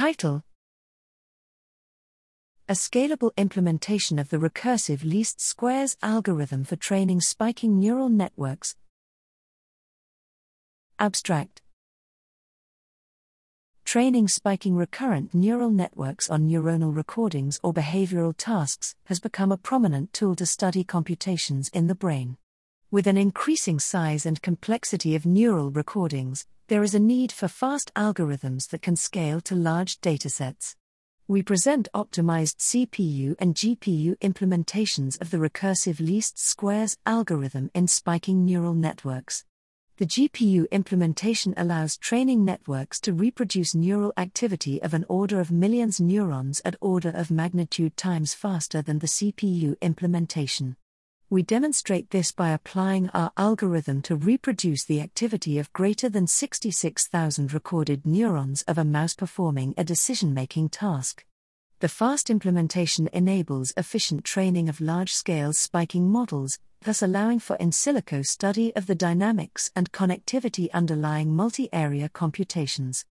Title A scalable implementation of the recursive least squares algorithm for training spiking neural networks. Abstract Training spiking recurrent neural networks on neuronal recordings or behavioral tasks has become a prominent tool to study computations in the brain. With an increasing size and complexity of neural recordings, there is a need for fast algorithms that can scale to large datasets. We present optimized CPU and GPU implementations of the recursive least squares algorithm in spiking neural networks. The GPU implementation allows training networks to reproduce neural activity of an order of millions neurons at order of magnitude times faster than the CPU implementation. We demonstrate this by applying our algorithm to reproduce the activity of greater than 66,000 recorded neurons of a mouse performing a decision making task. The fast implementation enables efficient training of large scale spiking models, thus allowing for in silico study of the dynamics and connectivity underlying multi area computations.